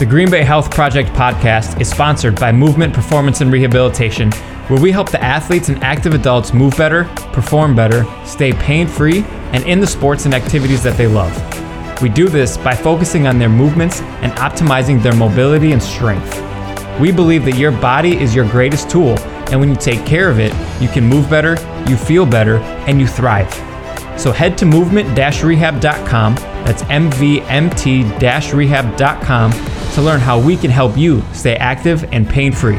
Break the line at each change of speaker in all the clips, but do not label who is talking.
The Green Bay Health Project podcast is sponsored by Movement Performance and Rehabilitation, where we help the athletes and active adults move better, perform better, stay pain free, and in the sports and activities that they love. We do this by focusing on their movements and optimizing their mobility and strength. We believe that your body is your greatest tool, and when you take care of it, you can move better, you feel better, and you thrive. So head to movement-rehab.com, that's mvmt-rehab.com to learn how we can help you stay active and pain free.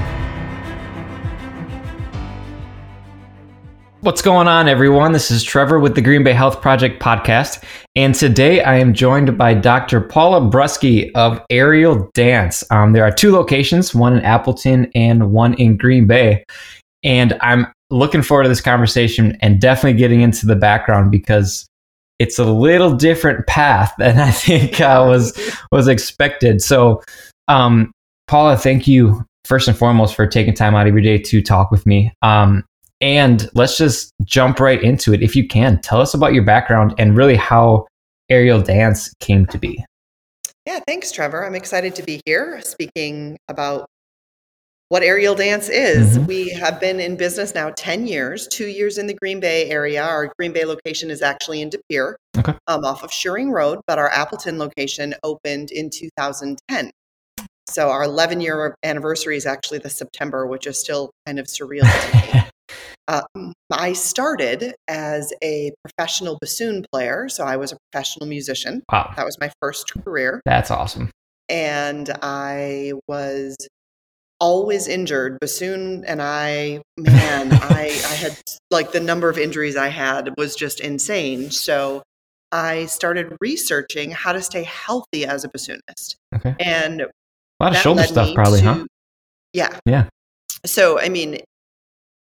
What's going on, everyone? This is Trevor with the Green Bay Health Project podcast. And today I am joined by Dr. Paula Brusky of Aerial Dance. Um, there are two locations, one in Appleton and one in Green Bay. And I'm looking forward to this conversation and definitely getting into the background because it's a little different path than I think uh, was was expected. So, um, Paula, thank you first and foremost for taking time out of your day to talk with me. Um, and let's just jump right into it, if you can. Tell us about your background and really how aerial dance came to be.
Yeah, thanks, Trevor. I'm excited to be here speaking about what aerial dance is. Mm-hmm. We have been in business now 10 years, two years in the Green Bay area. Our Green Bay location is actually in De Pere okay. um, off of Scheuring Road, but our Appleton location opened in 2010. So our 11 year anniversary is actually the September, which is still kind of surreal to me. Um, I started as a professional bassoon player. So I was a professional musician.
Wow.
That was my first career.
That's awesome.
And I was always injured. Bassoon and I, man, I, I had like the number of injuries I had was just insane. So I started researching how to stay healthy as a bassoonist.
Okay.
And
a lot of shoulder stuff, probably,
to,
huh?
Yeah.
Yeah.
So, I mean,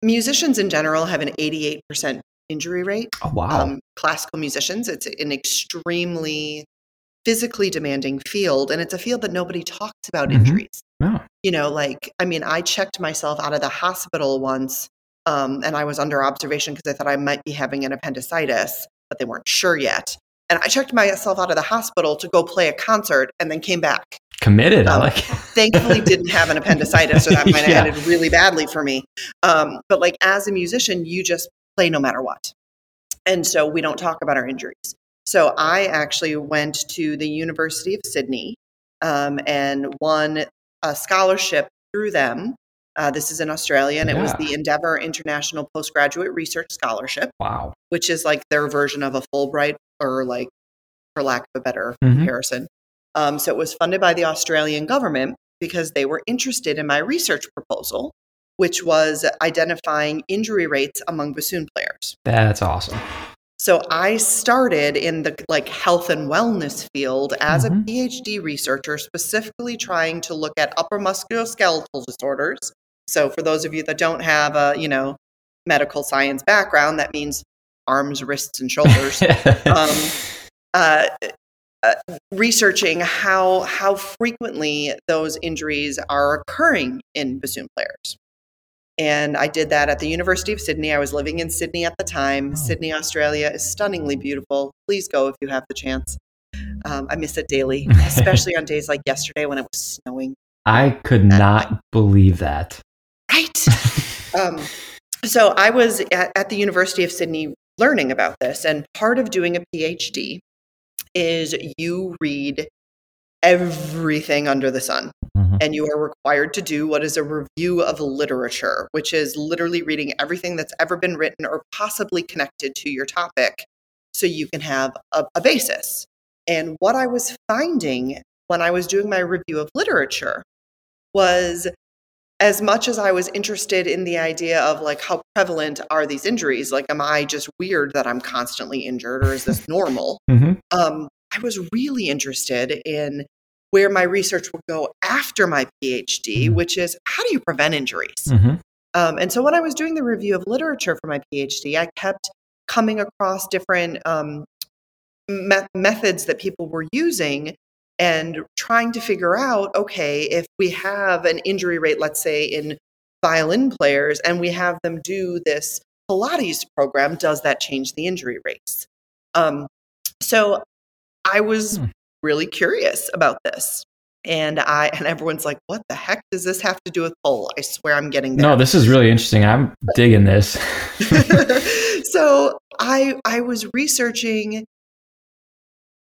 musicians in general have an 88% injury rate.
Oh, wow. Um,
classical musicians, it's an extremely physically demanding field and it's a field that nobody talks about mm-hmm. injuries
oh.
you know like i mean i checked myself out of the hospital once um, and i was under observation because i thought i might be having an appendicitis but they weren't sure yet. And i checked myself out of the hospital to go play a concert and then came back.
Committed um, i like
thankfully didn't have an appendicitis so that might have yeah. ended really badly for me. Um, but like as a musician you just play no matter what. And so we don't talk about our injuries. So I actually went to the University of Sydney um, and won a scholarship through them. Uh, this is in Australia, and yeah. it was the Endeavour International Postgraduate Research Scholarship.
Wow.
Which is like their version of a Fulbright, or like, for lack of a better
mm-hmm.
comparison. Um, so it was funded by the Australian government because they were interested in my research proposal, which was identifying injury rates among bassoon players.
That's awesome.
So I started in the like health and wellness field as mm-hmm. a PhD researcher, specifically trying to look at upper musculoskeletal disorders. So for those of you that don't have a, you know, medical science background, that means arms, wrists, and shoulders. um, uh, uh, researching how how frequently those injuries are occurring in bassoon players. And I did that at the University of Sydney. I was living in Sydney at the time. Oh. Sydney, Australia is stunningly beautiful. Please go if you have the chance. Um, I miss it daily, especially on days like yesterday when it was snowing.
I could not believe that.
Right. um, so I was at, at the University of Sydney learning about this. And part of doing a PhD is you read everything under the sun. Mm-hmm. And you are required to do what is a review of literature, which is literally reading everything that's ever been written or possibly connected to your topic so you can have a, a basis. And what I was finding when I was doing my review of literature was as much as I was interested in the idea of like how prevalent are these injuries, like am I just weird that I'm constantly injured or is this normal?
Mm-hmm.
Um, I was really interested in where my research will go after my PhD,
Mhm.
which is how do you prevent injuries?
Mhm.
Um, and so when I was doing the review of literature for my PhD, I kept coming across different um, me- methods that people were using and trying to figure out okay, if we have an injury rate, let's say in violin players, and we have them do this Pilates program, does that change the injury rates? Um, so I was
Hmm.
Really curious about this. And I and everyone's like, what the heck does this have to do with pole? I swear I'm getting there.
No, this is really interesting. I'm digging this.
so I I was researching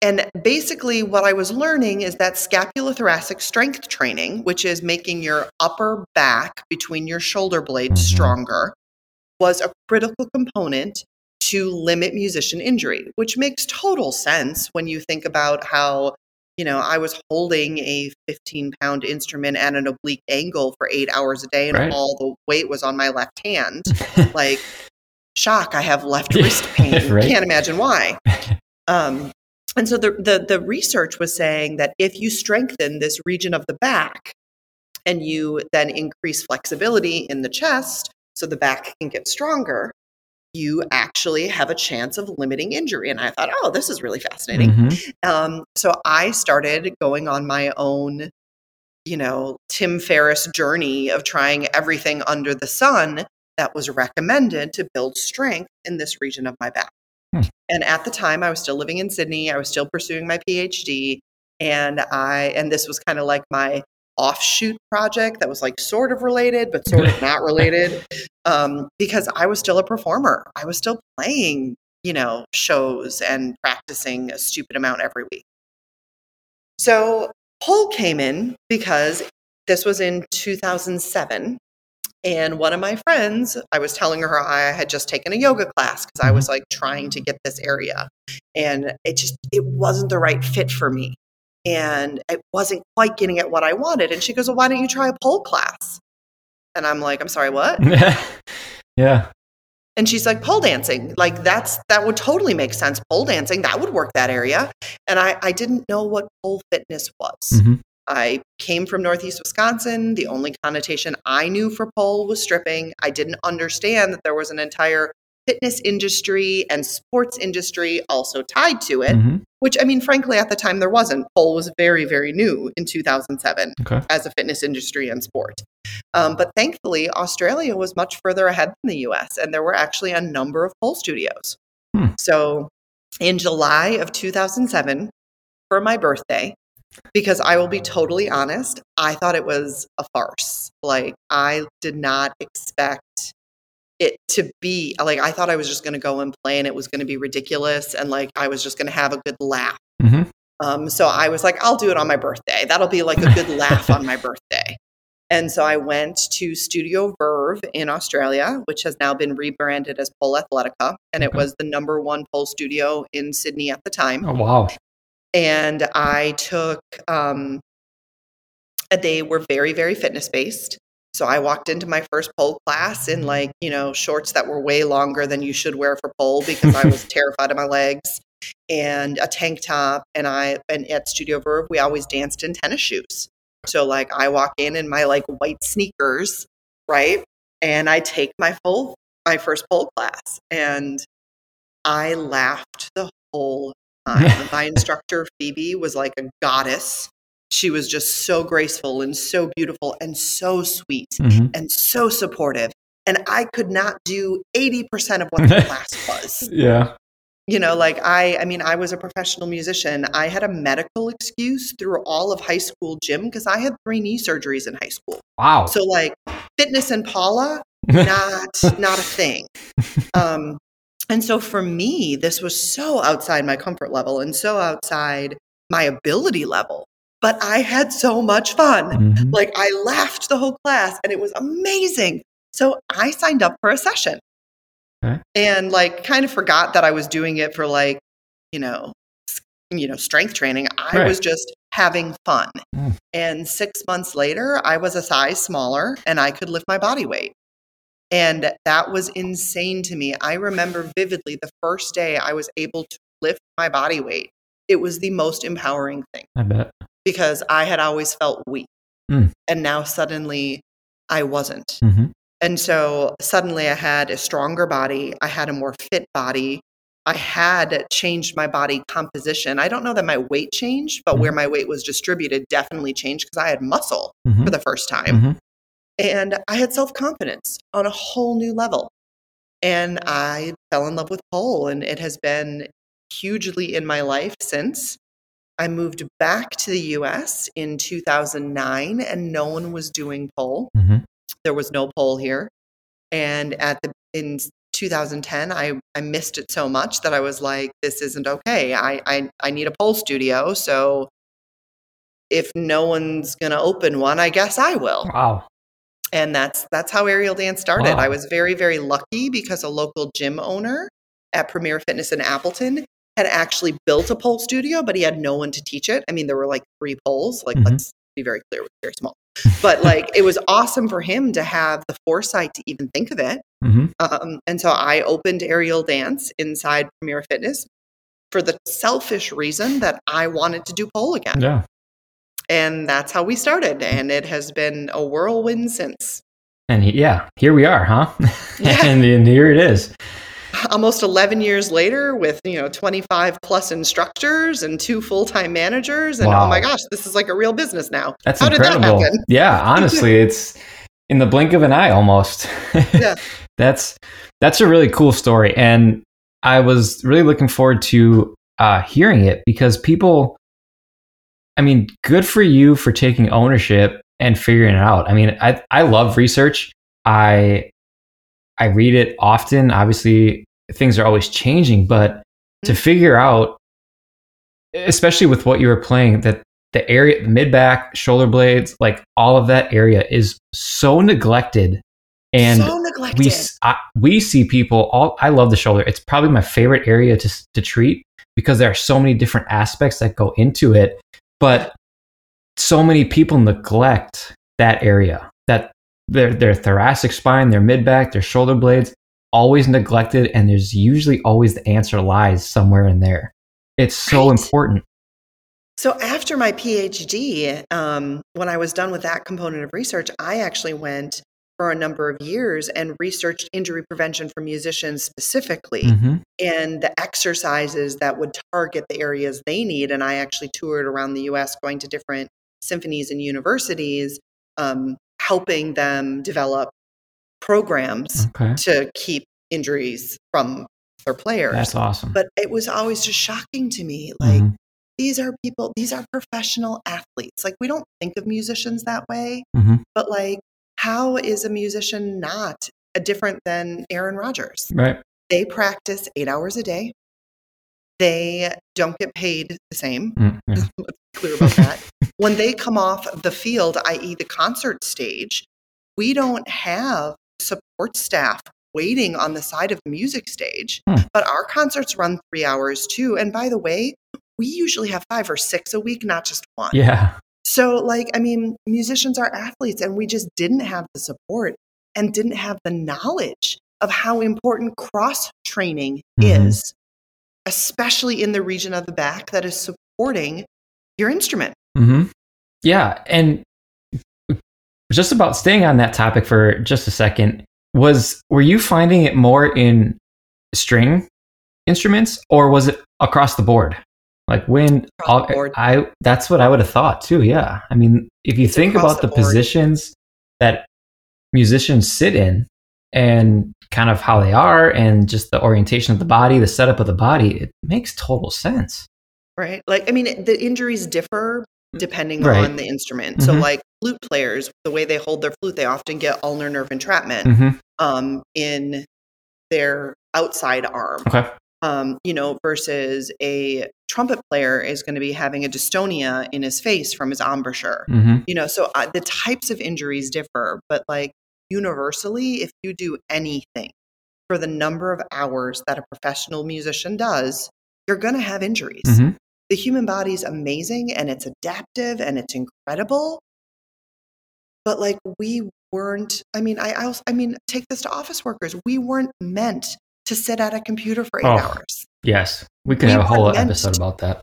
and basically what I was learning is that scapulothoracic strength training, which is making your upper back between your shoulder blades
Mhm.
stronger, was a critical component to limit musician injury, which makes total sense when you think about how you know, I was holding a 15 pound instrument at an oblique angle for eight hours a day, and
Right.
all the weight was on my left hand like shock i have left wrist pain
Right.
can't imagine why um, and so the, the the research was saying that if you strengthen this region of the back and you then increase flexibility in the chest so the back can get stronger you actually have a chance of limiting injury and i thought oh this is really fascinating
Mhm.
um, so I started going on my own, you know, Tim Ferriss journey of trying everything under the sun that was recommended to build strength in this region of my back.
Hmm.
And at the time, I was still living in Sydney. I was still pursuing my PhD, and I and this was kind of like my offshoot project that was like sort of related but sort of not related um, because I was still a performer. I was still playing you know, shows and practicing a stupid amount every week. So Pole came in because this was in 2007. And one of my friends, I was telling her I had just taken a yoga class because I was like trying to get this area. And it just, it wasn't the right fit for me. And it wasn't quite getting at what I wanted. And she goes, Well, why don't you try a pole class? And I'm like, I'm sorry, what?
yeah.
And she's like, pole dancing. Like that's that would totally make sense. Pole dancing, that would work that area. And I, I didn't know what pole fitness was.
Mhm.
I came from Northeast Wisconsin. The only connotation I knew for pole was stripping. I didn't understand that there was an entire fitness industry and sports industry also tied to it,
Mhm.
Which I mean, frankly, at the time there wasn't. Pole was very, very new in 2007
Okay.
as a fitness industry and sport. Um, but thankfully, Australia was much further ahead than the US, and there were actually a number of pole studios.
Hmm.
So in July of 2007, for my birthday, because I will be totally honest, I thought it was a farce. Like, I did not expect it to be like, I thought I was just going to go and play and it was going to be ridiculous and like I was just going to have a good laugh.
Mhm.
Um, so I was like, I'll do it on my birthday. That'll be like a good laugh on my birthday. And so I went to Studio Verve in Australia, which has now been rebranded as Pole Athletica. And it was the number one pole studio in Sydney at the time.
Oh wow.
And I took, um, they were very, very fitness based. So I walked into my first pole class in like, you know, shorts that were way longer than you should wear for pole because I was terrified of my legs and a tank top. And I, and at Studio Verve, we always danced in tennis shoes. So like I walk in in my like white sneakers, right? And I take my full, my first pole class and I laughed the whole time. my instructor, Phoebe, was like a goddess. She was just so graceful and so beautiful and so sweet
Mhm.
and so supportive. And I could not do 80% of what the class was.
Yeah.
You know, like I, I mean, I was a professional musician. I had a medical excuse through all of high school gym because I had three knee surgeries in high school.
Wow.
So like fitness and Paula, not not a thing. Um, and so for me, this was so outside my comfort level and so outside my ability level. But I had so much fun.
Mhm.
Like I laughed the whole class and it was amazing. So I signed up for a session.
Okay.
And like kind of forgot that I was doing it for like, you know, you know, strength training. I
Right.
was just having fun.
Mm.
And 6 months later, I was a size smaller and I could lift my body weight. And that was insane to me. I remember vividly the first day I was able to lift my body weight. It was the most empowering thing
I bet.
Because I had always felt weak.
Mm.
And now suddenly I wasn't.
hmm
And so suddenly I had a stronger body, I had a more fit body. I had changed my body composition. I don't know that my weight changed, but where my weight was distributed definitely changed because I had muscle
hmm
for the first time.
hmm
And I had self confidence on a whole new level. And I fell in love with pole, and it has been hugely in my life since. I moved back to the US in 2009, and no one was doing pole.
hmm
There was no pole here. And at the in 2010, I, I missed it so much that I was like, this isn't okay. I, I, I need a pole studio. So if no one's going to open one, I guess I will
Wow.
and that's that's how aerial dance started i was very very lucky because a local gym owner at premier fitness in appleton had actually built a pole studio but he had no one to teach it i mean there were like three poles like
Mhm.
let's be very clear it was very small but like it was awesome for him to have the foresight to even think of it
Mm-hmm.
um, and so i opened aerial dance inside premier fitness for the selfish reason that i wanted to do pole again
Yeah.
and that's how we started and it has been a whirlwind since
And he, yeah, here we are, huh?
Yeah.
and, and here it is.
Almost 11 years later with you know 25 plus instructors and two full-time managers and oh my gosh this is like a real business now
That's
how did that
incredible.
happen
Yeah, honestly, it's in the blink of an eye almost.
Yeah.
that's that's a really cool story, and I was really looking forward to uh, hearing it because people. I mean, good for you for taking ownership and figuring it out. I mean, I I love research. I I read it often. Obviously, things are always changing, but to
Mhm.
figure out, especially with what you were playing, that the area, the mid back, shoulder blades, like all of that area is so neglected. And
so neglected
we I, we see people all I love the shoulder. It's probably my favorite area to to treat because there are so many different aspects that go into it, but so many people neglect that area. That their their thoracic spine, their mid back, their shoulder blades always neglected and there's usually always the answer lies somewhere in there. It's so
Right.
important.
so after my phd um, when i was done with that component of research i actually went for a number of years and researched injury prevention for musicians specifically
Mhm.
and the exercises that would target the areas they need. And I actually toured around the US going to different symphonies and universities, um, helping them develop programs
Okay.
to keep injuries from their players.
That's awesome.
but it was always just shocking to me. Like,
Mhm.
these are people, these are professional athletes. Like, we don't think of musicians that way,
Mhm.
but like, how is a musician not a different than Aaron Rodgers?
Right.
they practice eight hours a day. They don't get paid the same.
Mm, yeah.
Let's be clear about that. when they come off the field, i.e., the concert stage, we don't have support staff waiting on the side of the music stage.
Hmm.
But our concerts run three hours too. And by the way, we usually have five or six a week, not just one.
Yeah.
So, like, I mean, musicians are athletes, and we just didn't have the support and didn't have the knowledge of how important cross training
Mhm.
is, especially in the region of the back that is supporting your instrument.
Mm-hmm. Yeah, and just about staying on that topic for just a second, was were you finding it more in string instruments or was it across the board? Like when
board.
I that's what I would have thought too. Yeah, I mean, if you
It's
think about
the
the positions that musicians sit in and kind of how they are and just the orientation of the body, the setup of the body, it makes total sense.
Right. Like, I mean, the injuries differ depending
Right.
on the instrument. So,
Mhm.
like flute players, the way they hold their flute, they often get ulnar nerve entrapment
hmm
um, in their outside arm.
Okay.
um, you know, versus a trumpet player is going to be having a dystonia in his face from his embouchure.
hmm
You know, so uh, the types of injuries differ, but like universally, if you do anything for the number of hours that a professional musician does, you're going to have injuries.
hmm
The human body is amazing and it's adaptive and it's incredible. But like we weren't, I mean, I also, I mean, take this to office workers. We weren't meant to sit at a computer for eight
Oh.
hours.
Yes, we could
We
have a whole episode
to-
about that.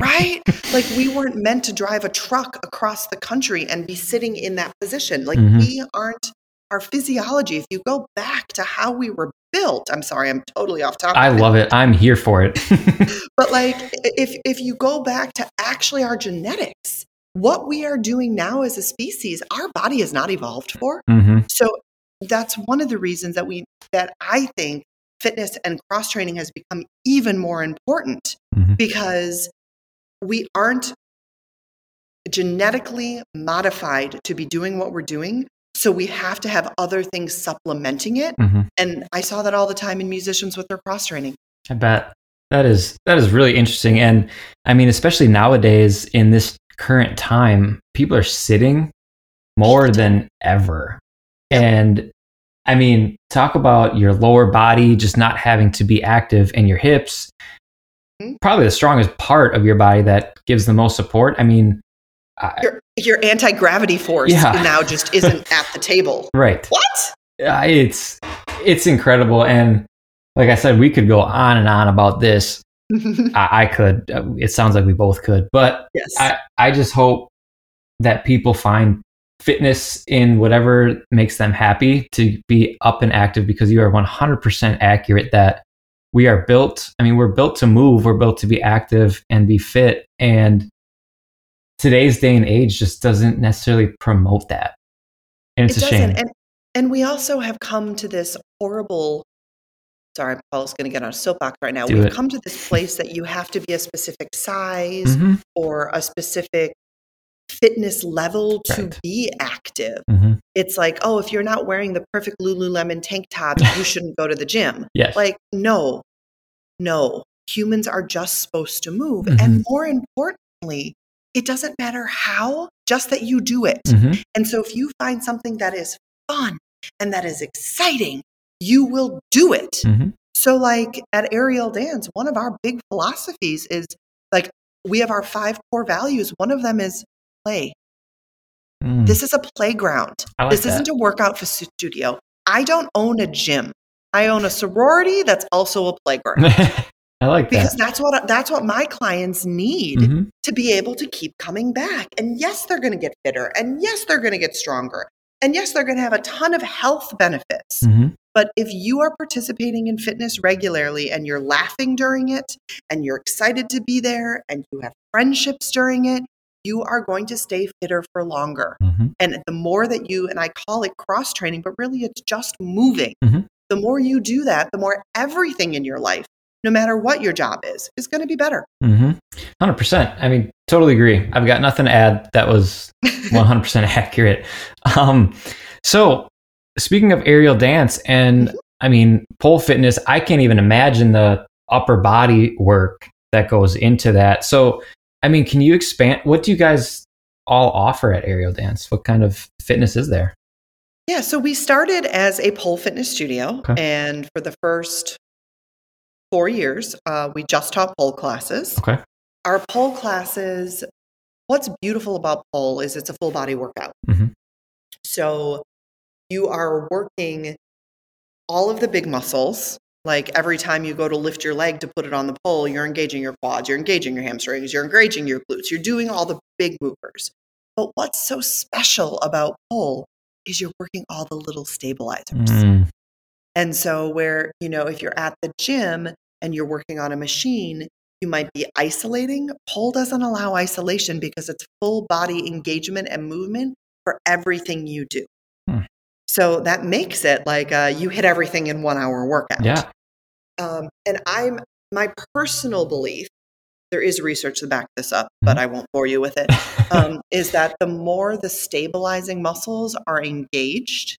right? like we weren't meant to drive a truck across the country and be sitting in that position. Like
Mhm.
we aren't our physiology. If you go back to how we were built, I'm sorry, I'm totally off topic.
I love it. I'm here for it.
But like if if you go back to actually our genetics, what we are doing now as a species, our body is not evolved for.
hmm
So that's one of the reasons that we that I think fitness and cross training has become even more important
Mhm.
because we aren't genetically modified to be doing what we're doing. So we have to have other things supplementing it.
hmm
And I saw that all the time in musicians with their cross training.
I bet that is that is really interesting, and I mean, especially nowadays in this current time, people are sitting more than ever, and I mean, talk about your lower body just not having to be active, and your hips,
Mhm.
probably the strongest part of your body that gives the most support. I mean, I,
Your, your anti gravity force
Yeah.
now just isn't at the table.
right?
What?
Uh, it's it's incredible, and like I said, we could go on and on about this. I, I could. Uh, It sounds like we both could, but
yes.
I, I just hope that people find fitness in whatever makes them happy to be up and active because you are 100% accurate that we are built. I mean, we're built to move, we're built to be active and be fit. And today's day and age just doesn't necessarily promote that. And it's
it
a
doesn't.
shame.
And and we also have come to this horrible. Sorry, Paul's going to get on a soapbox right now.
Do
We've
it.
come to this place that you have to be a specific size
Mhm,
or a specific fitness level to
Right.
be active.
mhm.
It's like, oh, if you're not wearing the perfect Lululemon tank top, you shouldn't go to the gym.
Yes.
Like, no, no. Humans are just supposed to move.
Mhm.
And more importantly, it doesn't matter how, just that you do it.
Mhm,
And so if you find something that is fun and that is exciting, you will do it.
mhm.
So, like at Aerial Dance, one of our big philosophies is like we have our five core values. One of them is play.
Mm,
This is a playground.
Like
this isn't a workout f- studio. I don't own a gym. I own a sorority that's also a playground
I like that.
because that's what that's what my clients need
Mhm,
to be able to keep coming back. And yes, they're going to get fitter. And yes, they're going to get stronger. And yes, they're going to have a ton of health benefits.
mhm.
But if you are participating in fitness regularly and you're laughing during it and you're excited to be there and you have friendships during it, you are going to stay fitter for longer.
Mhm.
And the more that you, and I call it cross training, but really it's just moving.
Mhm.
The more you do that, the more everything in your life, no matter what your job is, is going to be better.
Mm-hmm. Hundred percent. I mean, totally agree. I've got nothing to add. That was one hundred percent accurate. Um, so speaking of aerial dance, and I mean pole fitness, I can't even imagine the upper body work that goes into that. So, I mean, can you expand? What do you guys all offer at aerial dance? What kind of fitness is there?
Yeah, so we started as a pole fitness studio,
Okay.
and for the first four years, uh, we just taught pole classes.
Okay.
Our pole classes, what's beautiful about pole is it's a full body workout.
Mhm.
So you are working all of the big muscles. Like every time you go to lift your leg to put it on the pole, you're engaging your quads, you're engaging your hamstrings, you're engaging your glutes, you're doing all the big movers. But what's so special about pole is you're working all the little stabilizers.
Mm,
And so, where, you know, if you're at the gym and you're working on a machine, you might be isolating. Pole doesn't allow isolation because it's full body engagement and movement for everything you do. So that makes it like uh, you hit everything in one hour workout.
yeah.
Um, and I'm my personal belief. There is research to back this up, but I won't bore you with it. Um, is that the more the stabilizing muscles are engaged,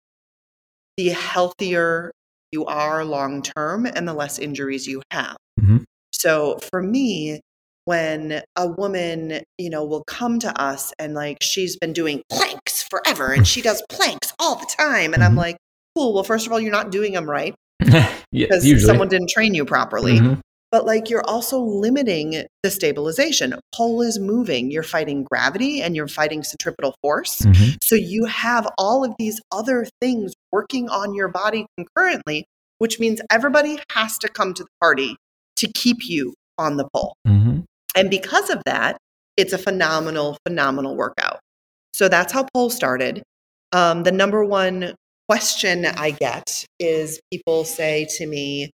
the healthier you are long term and the less injuries you have.
Mhm.
So for me, when a woman, you know, will come to us and like she's been doing planks forever and she does planks all the time, and I'm
Mhm.
like, cool. Well, first of all, you're not doing them right because
usually.
someone didn't train you properly.
Mhm.
But like you're also limiting the stabilization. Pole is moving. You're fighting gravity and you're fighting centripetal force.
Mhm.
So you have all of these other things working on your body concurrently, which means everybody has to come to the party to keep you on the pole.
Mhm.
And because of that, it's a phenomenal, phenomenal workout. So that's how pole started. Um, the number one question I get is people say to me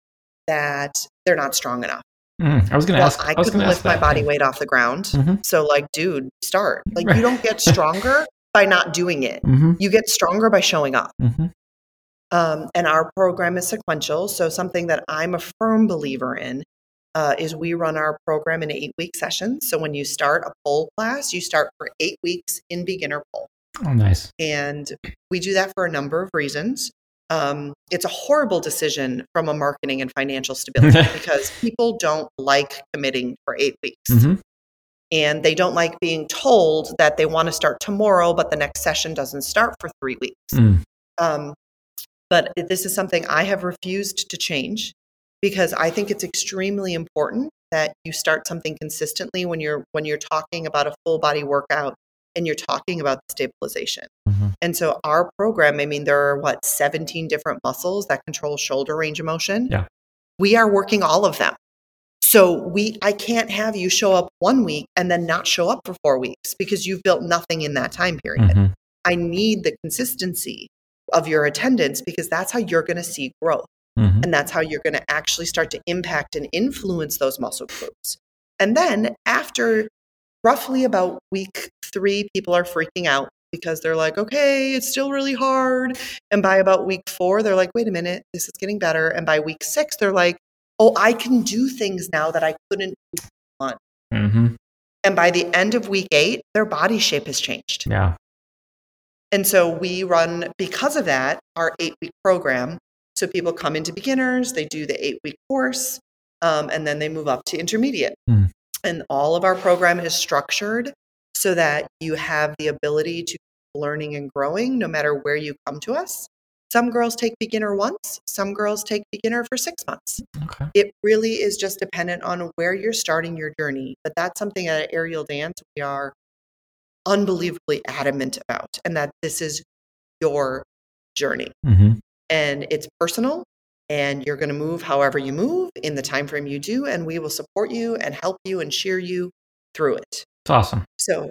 that they're not strong enough.
Mm, I was going to
Well,
ask.
I
was
couldn't lift my body weight off the ground.
Mhm.
So, like, dude, start. Like, you don't get stronger by not doing it.
Mhm,
You get stronger by showing up.
mhm.
Um, and our program is sequential. So, something that I'm a firm believer in uh, is we run our program in eight week sessions. So, when you start a pole class, you start for eight weeks in beginner pole.
Oh, nice.
And we do that for a number of reasons. Um, it's a horrible decision from a marketing and financial stability because people don't like committing for eight weeks.
Mhm.
And they don't like being told that they want to start tomorrow, but the next session doesn't start for three weeks.
Mm.
Um, but this is something I have refused to change because I think it's extremely important that you start something consistently when you're when you're talking about a full body workout and you're talking about stabilization.
Mhm.
And so our program, I mean, there are what 17 different muscles that control shoulder range of motion.
Yeah.
We are working all of them. So we I can't have you show up one week and then not show up for 4 weeks because you've built nothing in that time period.
Mhm.
I need the consistency of your attendance because that's how you're going to see growth.
Mhm.
And that's how you're going to actually start to impact and influence those muscle groups. And then after roughly about week three, people are freaking out because they're like, okay, it's still really hard. And by about week four, they're like, wait a minute, this is getting better. And by week six, they're like, oh, I can do things now that I couldn't do.
Mhm.
And by the end of week eight, their body shape has changed.
Yeah.
And so we run, because of that, our eight week program. So people come into beginners, they do the eight week course, um, and then they move up to intermediate.
Hmm.
And all of our program is structured so that you have the ability to keep learning and growing no matter where you come to us. Some girls take beginner once, some girls take beginner for six months.
Okay.
It really is just dependent on where you're starting your journey. But that's something at Aerial Dance we are unbelievably adamant about, and that this is your journey
Mhm.
And it's personal and you're going to move however you move in the time frame you do and we will support you and help you and cheer you through it
It's awesome.
so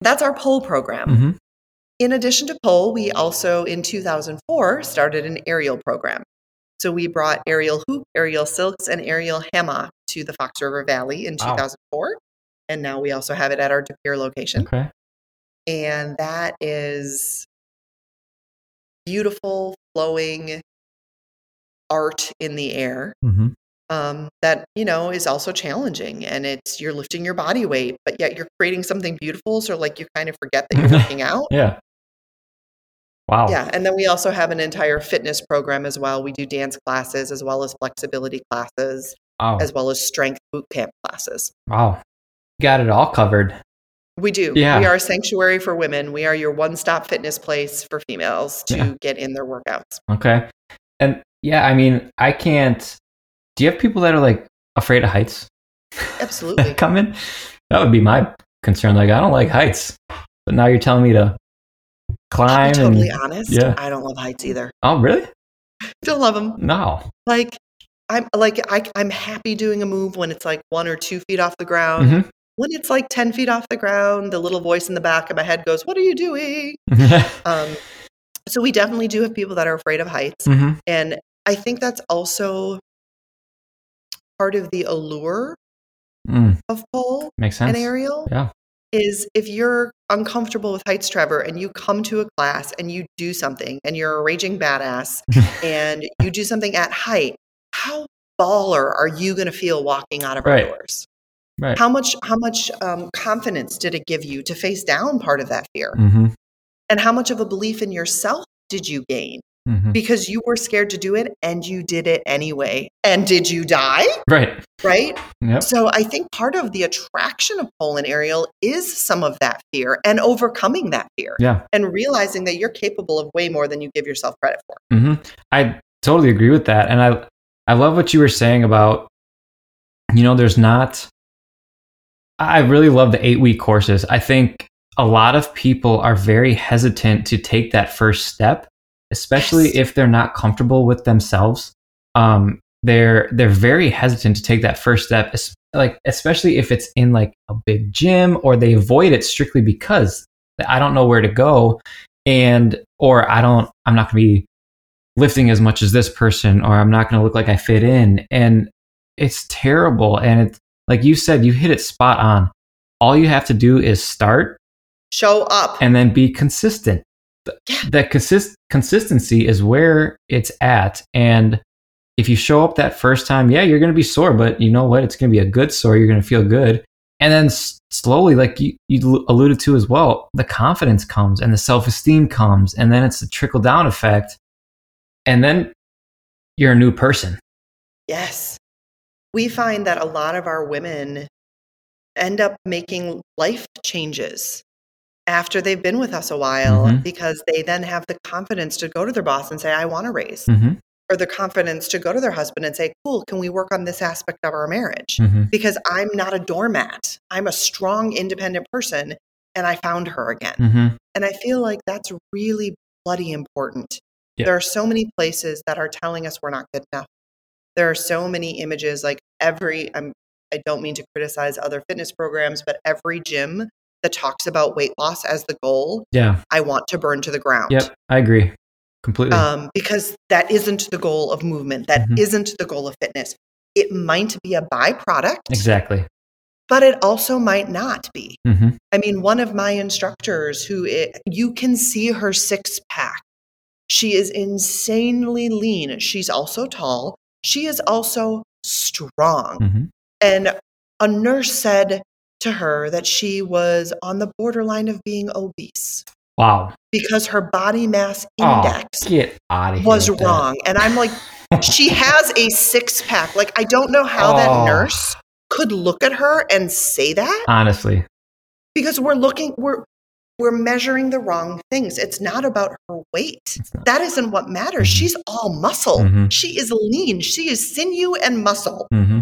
that's our pole program
Mhm.
in addition to pole we also in 2004 started an aerial program so we brought aerial hoop aerial silks and aerial hammock to the fox river valley in
Wow.
2004 and now we also have it at our De Pere location
Okay.
and that is beautiful flowing art in the air
Mhm.
um, that you know is also challenging and it's you're lifting your body weight but yet you're creating something beautiful so like you kind of forget that you're working out
Yeah. Wow.
yeah and then we also have an entire fitness program as well we do dance classes as well as flexibility classes
Wow.
as well as strength boot camp classes
Wow. Got it all covered.
We do
Yeah.
we are a sanctuary for women we are your one-stop fitness place for females to
Yeah.
get in their workouts
Okay. And yeah, I mean, I can't. Do you have people that are like afraid of heights
absolutely
coming? That would be my concern. Like, I don't like heights, but now you're telling me to climb
be totally
and.
honest.
yeah.
I don't love heights either.
Oh, really?
Don't love them.
No.
Like I'm like I, I'm happy doing a move when it's like one or two feet off the ground.
Mhm.
When it's like ten feet off the ground, the little voice in the back of my head goes, "What are you doing?" Um, so we definitely do have people that are afraid of heights,
Mhm.
and I think that's also part of the allure
Mm,
of pole
makes sense.
and aerial.
Yeah.
is if you're uncomfortable with heights, Trevor, and you come to a class and you do something and you're a raging badass and you do something at height, how baller are you going to feel walking out of our doors?
Right.
How much how much um, confidence did it give you to face down part of that fear?
hmm
And how much of a belief in yourself did you gain
hmm
because you were scared to do it and you did it anyway? And did you die?
Right.
Right?
Yep.
So I think part of the attraction of pole and aerial is some of that fear and overcoming that fear
Yeah.
and realizing that you're capable of way more than you give yourself credit for.
hmm I totally agree with that, and I I love what you were saying about you know there's not. I really love the eight week courses. I think a lot of people are very hesitant to take that first step, especially
Yes.
if they're not comfortable with themselves. Um, they're they're very hesitant to take that first step like especially if it's in like a big gym or they avoid it strictly because I don't know where to go and or I don't I'm not going to be lifting as much as this person or I'm not going to look like I fit in and it's terrible and it's like you said you hit it spot on. All you have to do is start
Show up.
and then be consistent.
Yeah.
that consist- consistency is where it's at. And if you show up that first time yeah you're going to be sore but you know what? It's going to be a good sore. You're going to feel good. And then s- slowly like you, you alluded to as well the confidence comes and the self-esteem comes and then it's the trickle down effect. And then you're a new person.
Yes. We find that a lot of our women end up making life changes after they've been with us a while
Mhm.
because they then have the confidence to go to their boss and say, I want to raise,
mm-hmm.
or the confidence to go to their husband and say, Cool, can we work on this aspect of our marriage?
Mm-hmm.
Because I'm not a doormat. I'm a strong, independent person, and I found her again.
Mm-hmm.
And I feel like that's really bloody important.
Yeah.
There are so many places that are telling us we're not good enough. There are so many images, like every, I'm, I don't mean to criticize other fitness programs, but every gym that talks about weight loss as the goal,
yeah
I want to burn to the ground.
yep i agree completely
Um, because that isn't the goal of movement. That
Mhm.
not the goal of fitness. It might be a byproduct,
exactly
but it also might not be.
mm-hmm.
I mean, one of my instructors who it, you can see her six pack. She is insanely lean. She's also tall. She is also strong.
Mm-hmm.
And a nurse said to her that she was on the borderline of being obese
wow
because her body mass
Oh,
index
get out of
was
with that.
wrong. And I'm like, she has a six pack. Like, I don't know how
Oh.
that nurse could look at her and say that
honestly
because we're looking we're we're measuring the wrong things it's not about her weight that isn't what matters
Mhm.
she's all muscle
Mhm.
she is lean she is sinew and muscle
mm-hmm.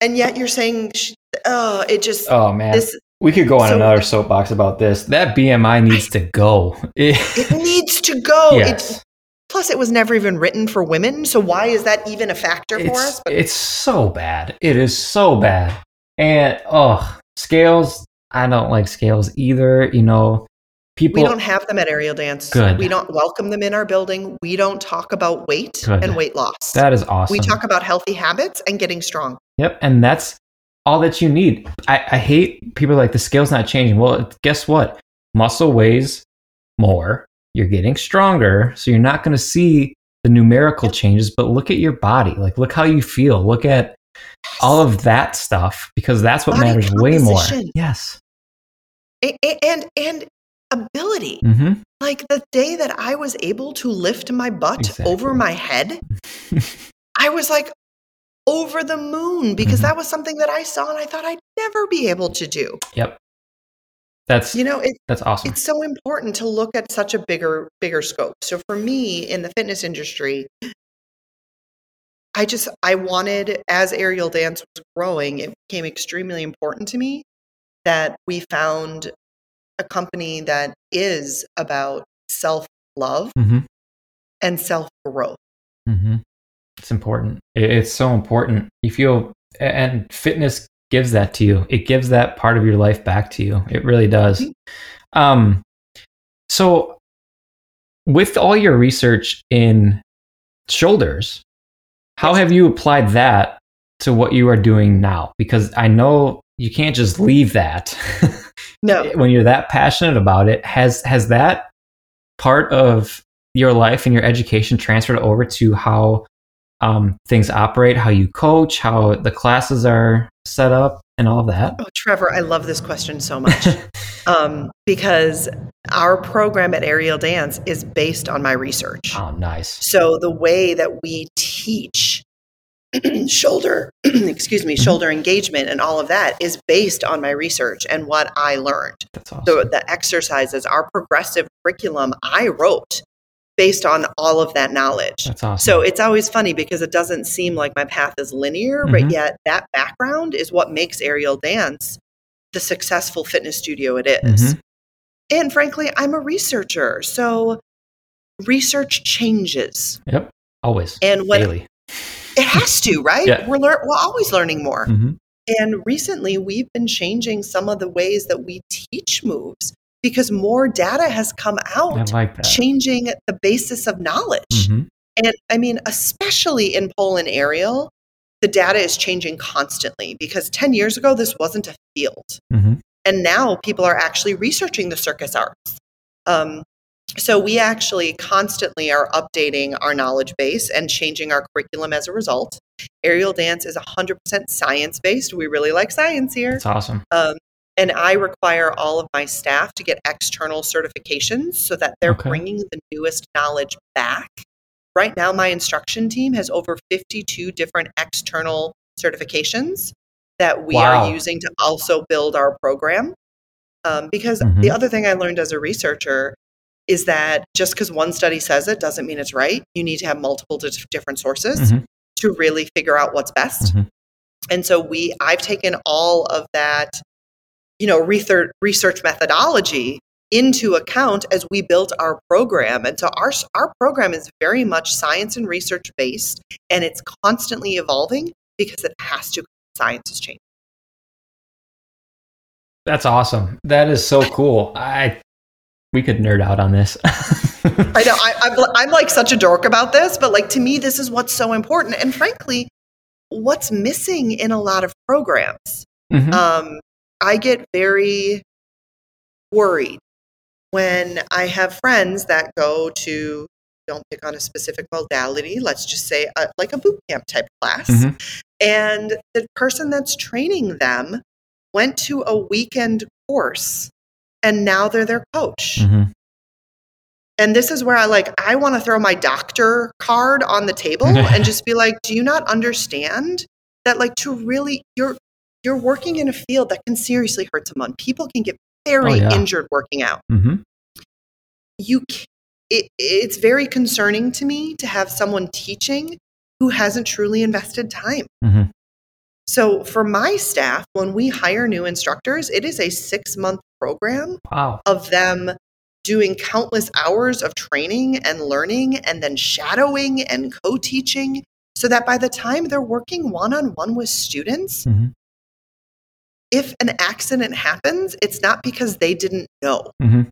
and yet you're saying she, oh it just
oh man
this
We could go on
So-
another soapbox about this. That BMI needs to go.
it needs to go
yes.
it, plus it was never even written for women so why is that even a factor for us but
it's so bad. It is so bad. And oh, scales. I don't like scales either. You know, people.
we don't have them at aerial dance
Good.
we don't welcome them in our building we don't talk about weight
Good.
and weight loss
that is awesome.
we talk about healthy habits and getting strong
Yep, and that's all that you need. I, I hate people like the scale's not changing. Well, guess what? Muscle weighs more. You're getting stronger, so you're not going to see the numerical changes. But look at your body. Like, look how you feel. Look at all of that stuff because that's what
Body
matters way more. Yes.
And and ability
hmm
like the day that i was able to lift my butt
Exactly.
over my head i was like over the moon because
Mhm.
that was something that i saw and i thought i'd never be able to do
Yep. That's
you know it,
that's awesome.
it's so important to look at such a bigger bigger scope so for me in the fitness industry i just i wanted as aerial dance was growing it became extremely important to me that we found a company that is about self love
hmm
and self growth
hmm It's important. It's so important. You feel, and fitness gives that to you. It gives that part of your life back to you. It really does.
Mhm.
Um, so, with all your research in shoulders, how have you applied that to what you are doing now? Because I know you can't just leave that
no
when you're that passionate about it. Has has that part of your life and your education transferred over to how um, things operate, how you coach, how the classes are set up, and all of that?
oh trevor i love this question so much um, because our program at aerial dance is based on my research
oh, nice.
So the way that we teach shoulder, excuse me, shoulder engagement and all of that is based on my research and what I learned.
That's awesome.
So the exercises, our progressive curriculum, I wrote based on all of that knowledge.
That's awesome.
So it's always funny because it doesn't seem like my path is linear,
Mhm.
but yet that background is what makes aerial dance the successful fitness studio it is.
Mhm.
And frankly, I'm a researcher. So research changes.
yep, always
And when
daily.
It has to, right?
Yeah.
We're lear- we're always learning more.
Mhm.
And recently, we've been changing some of the ways that we teach moves because more data has come out,
like
changing the basis of knowledge.
Mhm.
And I mean, especially in pole and aerial, the data is changing constantly because 10 years ago, this wasn't a field.
Mhm.
And now people are actually researching the circus arts. Um, so we actually constantly are updating our knowledge base and changing our curriculum as a result. Aerial dance is 100% science based. We really like science here.
That's awesome.
Um, and I require all of my staff to get external certifications so that they're
Okay.
bringing the newest knowledge back. Right now, my instruction team has over 52 different external certifications that we
Wow.
are using to also build our program. Um, because
Mhm.
the other thing I learned as a researcher is that just because one study says it doesn't mean it's right. You need to have multiple di- different sources
Mhm.
to really figure out what's best.
Mhm.
And so we I've taken all of that, you know, research research methodology into account as we built our program. And so our our program is very much science and research based and it's constantly evolving because it has to science is changing.
That's awesome. That is so cool. I we could nerd out on this.
I know I, I'm, I'm like such a dork about this, but like to me, this is what's so important. And frankly, what's missing in a lot of programs.
Mhm.
Um, I get very worried when I have friends that go to, don't pick on a specific modality, let's just say a, like a boot camp type class.
Mhm.
And the person that's training them went to a weekend course and now they're their coach.
Mhm.
And this is where I like, I want to throw my doctor card on the table and just be like, do you not understand that like to really, you're, you're working in a field that can seriously hurt someone. People can get very
Oh, yeah.
injured working out.
Mhm.
You, it, it's very concerning to me to have someone teaching who hasn't truly invested time.
Mhm.
So for my staff, when we hire new instructors, it is a six month program
Wow.
of them doing countless hours of training and learning and then shadowing and co teaching so that by the time they're working one on one with students,
Mhm.
if an accident happens, it's not because they didn't know.
Mhm.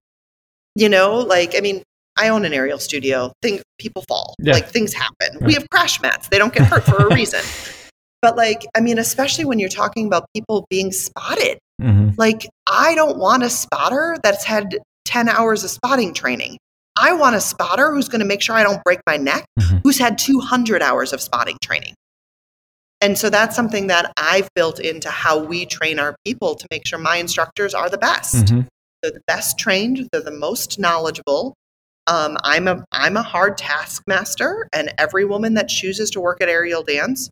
You know, like, I mean, I own an aerial studio. Think people fall.
Yeah.
Like things happen.
Yeah.
We have crash mats. They don't get hurt for a reason. But like, I mean, especially when you're talking about people being spotted.
Mhm.
Like, I don't want a spotter that's had 10 hours of spotting training. I want a spotter who's going to make sure I don't break my neck,
Mhm.
who's had 200 hours of spotting training. And so that's something that I've built into how we train our people to make sure my instructors are the best.
Mhm.
They're the best trained, they're the most knowledgeable. Um, I'm a I'm a hard taskmaster, and every woman that chooses to work at aerial dance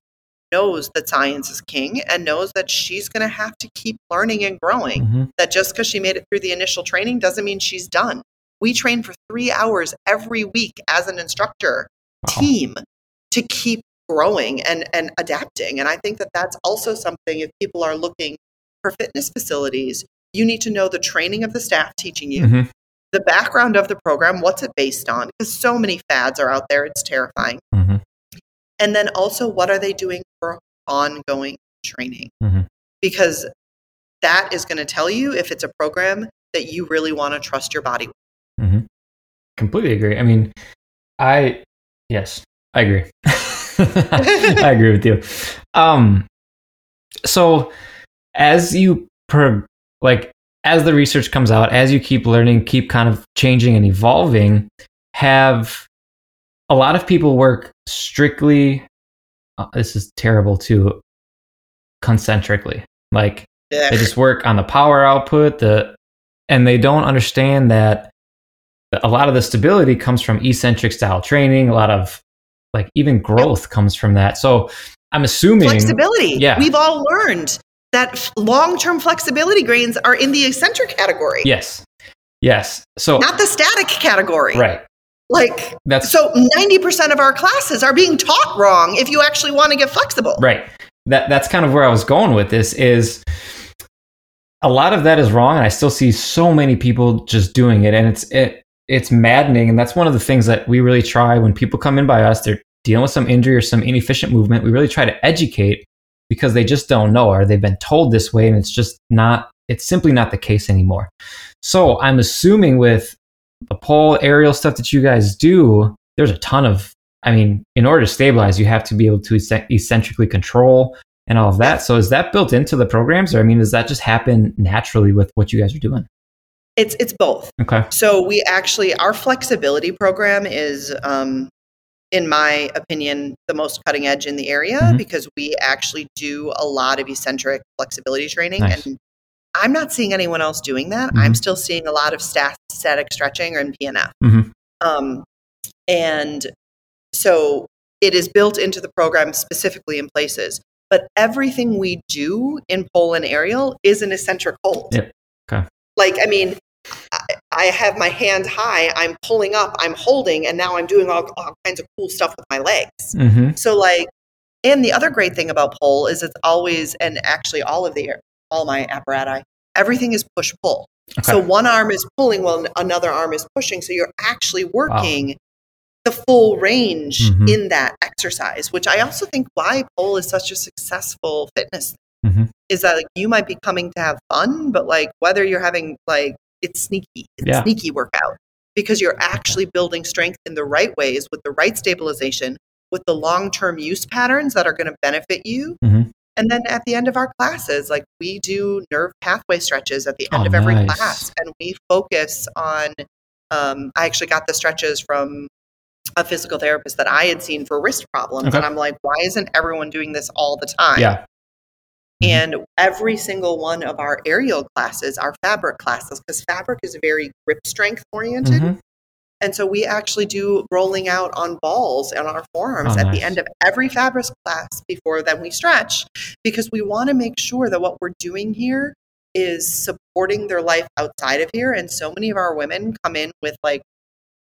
knows that science is king and knows that she's going to have to keep learning and growing.
Mhm.
That just because she made it through the initial training doesn't mean she's done. We train for three hours every week as an instructor
Wow.
team to keep growing and, and adapting. And I think that that's also something if people are looking for fitness facilities, you need to know the training of the staff teaching you,
Mhm.
the background of the program, what's it based on? Because so many fads are out there, it's terrifying.
Mhm.
And then also, what are they doing ongoing training?
Mhm.
Because that is going to tell you if it's a program that you really want to trust your body with.
Mhm. Completely agree. I mean, I yes, I agree. I agree with you. Um, so as you per like as the research comes out, as you keep learning, keep kind of changing and evolving, have a lot of people work strictly. Uh, this is terrible too. Concentrically, like they just work on the power output the and they don't understand that a lot of the stability comes from eccentric style training a lot of like even growth comes from that so i'm assuming
flexibility.
Yeah.
We've all learned that long term flexibility gains are in the eccentric category,
yes yes so
not the static category.
right
Like,
that's
so 90% of our classes are being taught wrong if you actually want to get flexible.
right that that's kind of where i was going with this is a lot of that is wrong and i still see so many people just doing it and it's it it's maddening and that's one of the things that we really try when people come in by us they're dealing with some injury or some inefficient movement, we really try to educate because they just don't know or they've been told this way and it's just not it's simply not the case anymore. So I'm assuming with the pole aerial stuff that you guys do, there's a ton of I mean, in order to stabilize, you have to be able to eccentrically control and all of that. So is that built into the programs or I mean, does that just happen naturally with what you guys are doing?
It's it's both.
Okay.
So we actually our flexibility program is um, in my opinion, the most cutting edge in the area mm-hmm. because we actually do a lot of eccentric flexibility training. Nice. And I'm not seeing anyone else doing that. Mm-hmm. I'm still seeing a lot of stat- static stretching or in PNF. Mm-hmm. Um, and so it is built into the program specifically in places. But everything we do in pole and aerial is an eccentric hold.
Yep. Okay.
Like, I mean, I have my hand high, I'm pulling up, I'm holding, and now I'm doing all, all kinds of cool stuff with my legs. Mm-hmm. So, like, and the other great thing about pole is it's always, and actually all of the, all my apparatus, everything is push pull. Okay. So one arm is pulling while another arm is pushing. So you're actually working wow. the full range mm-hmm. in that exercise, which I also think why pole is such a successful fitness mm-hmm. is that like you might be coming to have fun, but like whether you're having like it's sneaky. It's yeah. sneaky workout because you're actually building strength in the right ways with the right stabilization, with the long term use patterns that are going to benefit you. Mm-hmm. And then at the end of our classes, like we do nerve pathway stretches at the end oh, of every nice. class, and we focus on. Um, I actually got the stretches from a physical therapist that I had seen for wrist problems, okay. and I'm like, why isn't everyone doing this all the time?
Yeah.
Mm-hmm. And every single one of our aerial classes are fabric classes because fabric is very grip strength oriented. Mm-hmm. And so we actually do rolling out on balls on our forearms oh, at nice. the end of every fabric class before then we stretch because we want to make sure that what we're doing here is supporting their life outside of here. And so many of our women come in with like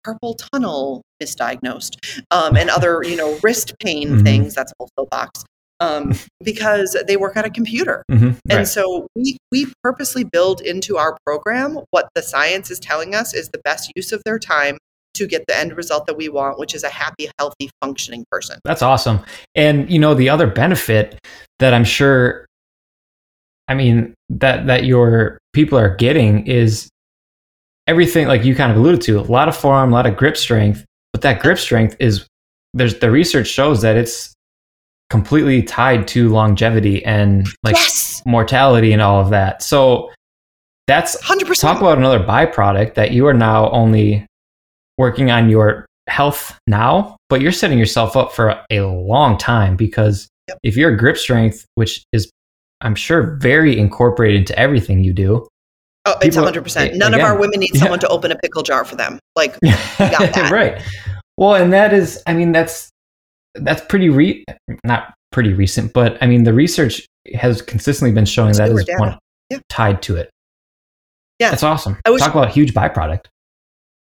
carpal tunnel misdiagnosed um, and other, you know, wrist pain mm-hmm. things. That's also box um, because they work at a computer. Mm-hmm, right. And so we, we purposely build into our program what the science is telling us is the best use of their time to get the end result that we want, which is a happy, healthy, functioning person.
That's awesome. And you know, the other benefit that I'm sure I mean that that your people are getting is everything like you kind of alluded to, a lot of forearm, a lot of grip strength, but that grip strength is there's the research shows that it's completely tied to longevity and like yes! mortality and all of that. So that's
100%.
Talk about another byproduct that you are now only working on your health now, but you're setting yourself up for a long time because yep. if your grip strength, which is I'm sure very incorporated into everything you do.
Oh, it's people, 100%. Eh, None again, of our women need someone yeah. to open a pickle jar for them. Like,
right. Well, and that is, I mean, that's that's pretty re not pretty recent, but I mean the research has consistently been showing that is one yeah. tied to it.
Yeah,
that's awesome. Was, Talk about a huge byproduct.